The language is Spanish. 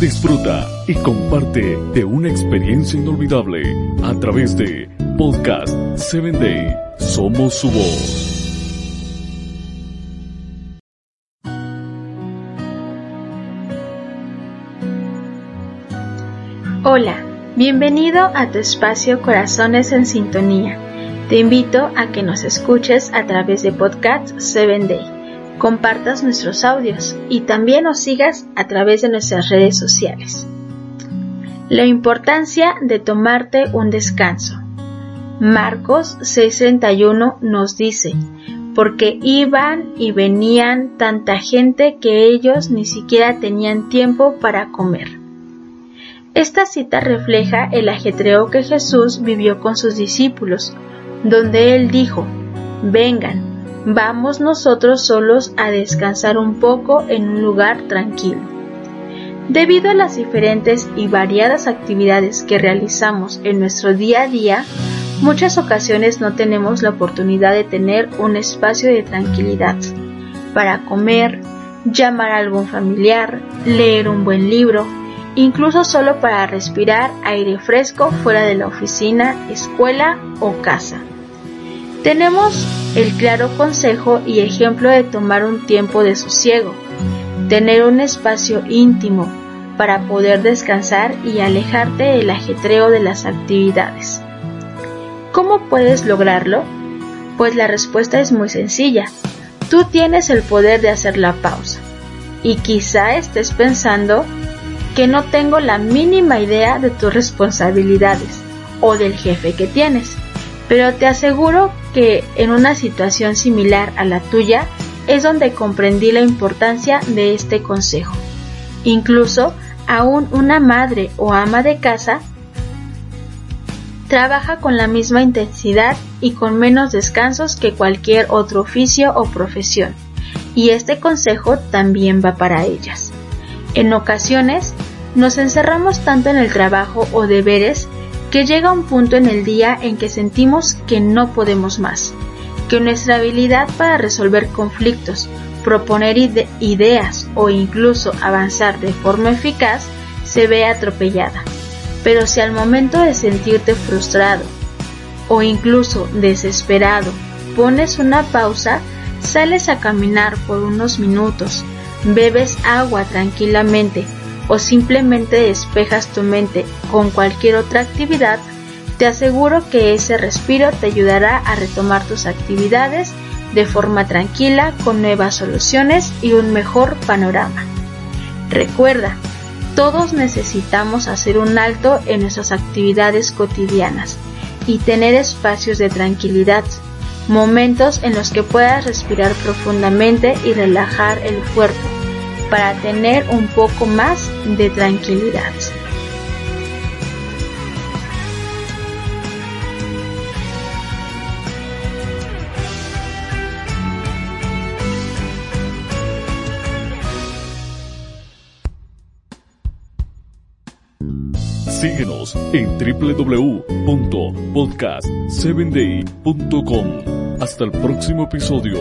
Disfruta y comparte de una experiencia inolvidable a través de Podcast 7 Day. Somos su voz. Hola, bienvenido a tu espacio Corazones en Sintonía. Te invito a que nos escuches a través de Podcast 7 Day compartas nuestros audios y también nos sigas a través de nuestras redes sociales. La importancia de tomarte un descanso. Marcos 6:31 nos dice, porque iban y venían tanta gente que ellos ni siquiera tenían tiempo para comer. Esta cita refleja el ajetreo que Jesús vivió con sus discípulos, donde él dijo, vengan, vamos nosotros solos a descansar un poco en un lugar tranquilo. Debido a las diferentes y variadas actividades que realizamos en nuestro día a día, muchas ocasiones no tenemos la oportunidad de tener un espacio de tranquilidad para comer, llamar a algún familiar, leer un buen libro, incluso solo para respirar aire fresco fuera de la oficina, escuela o casa. Tenemos el claro consejo y ejemplo de tomar un tiempo de sosiego, tener un espacio íntimo para poder descansar y alejarte del ajetreo de las actividades. ¿Cómo puedes lograrlo? Pues la respuesta es muy sencilla. Tú tienes el poder de hacer la pausa. Y quizá estés pensando que no tengo la mínima idea de tus responsabilidades o del jefe que tienes pero te aseguro que en una situación similar a la tuya es donde comprendí la importancia de este consejo. Incluso aún una madre o ama de casa trabaja con la misma intensidad y con menos descansos que cualquier otro oficio o profesión, y este consejo también va para ellas. En ocasiones, nos encerramos tanto en el trabajo o deberes que llega un punto en el día en que sentimos que no podemos más, que nuestra habilidad para resolver conflictos, proponer ideas o incluso avanzar de forma eficaz se ve atropellada. Pero si al momento de sentirte frustrado o incluso desesperado pones una pausa, sales a caminar por unos minutos, bebes agua tranquilamente o simplemente despejas tu mente con cualquier otra actividad, te aseguro que ese respiro te ayudará a retomar tus actividades de forma tranquila con nuevas soluciones y un mejor panorama. Recuerda, todos necesitamos hacer un alto en nuestras actividades cotidianas y tener espacios de tranquilidad, momentos en los que puedas respirar profundamente y relajar el cuerpo para tener un poco más de tranquilidad. Síguenos en www.podcast7day.com. Hasta el próximo episodio.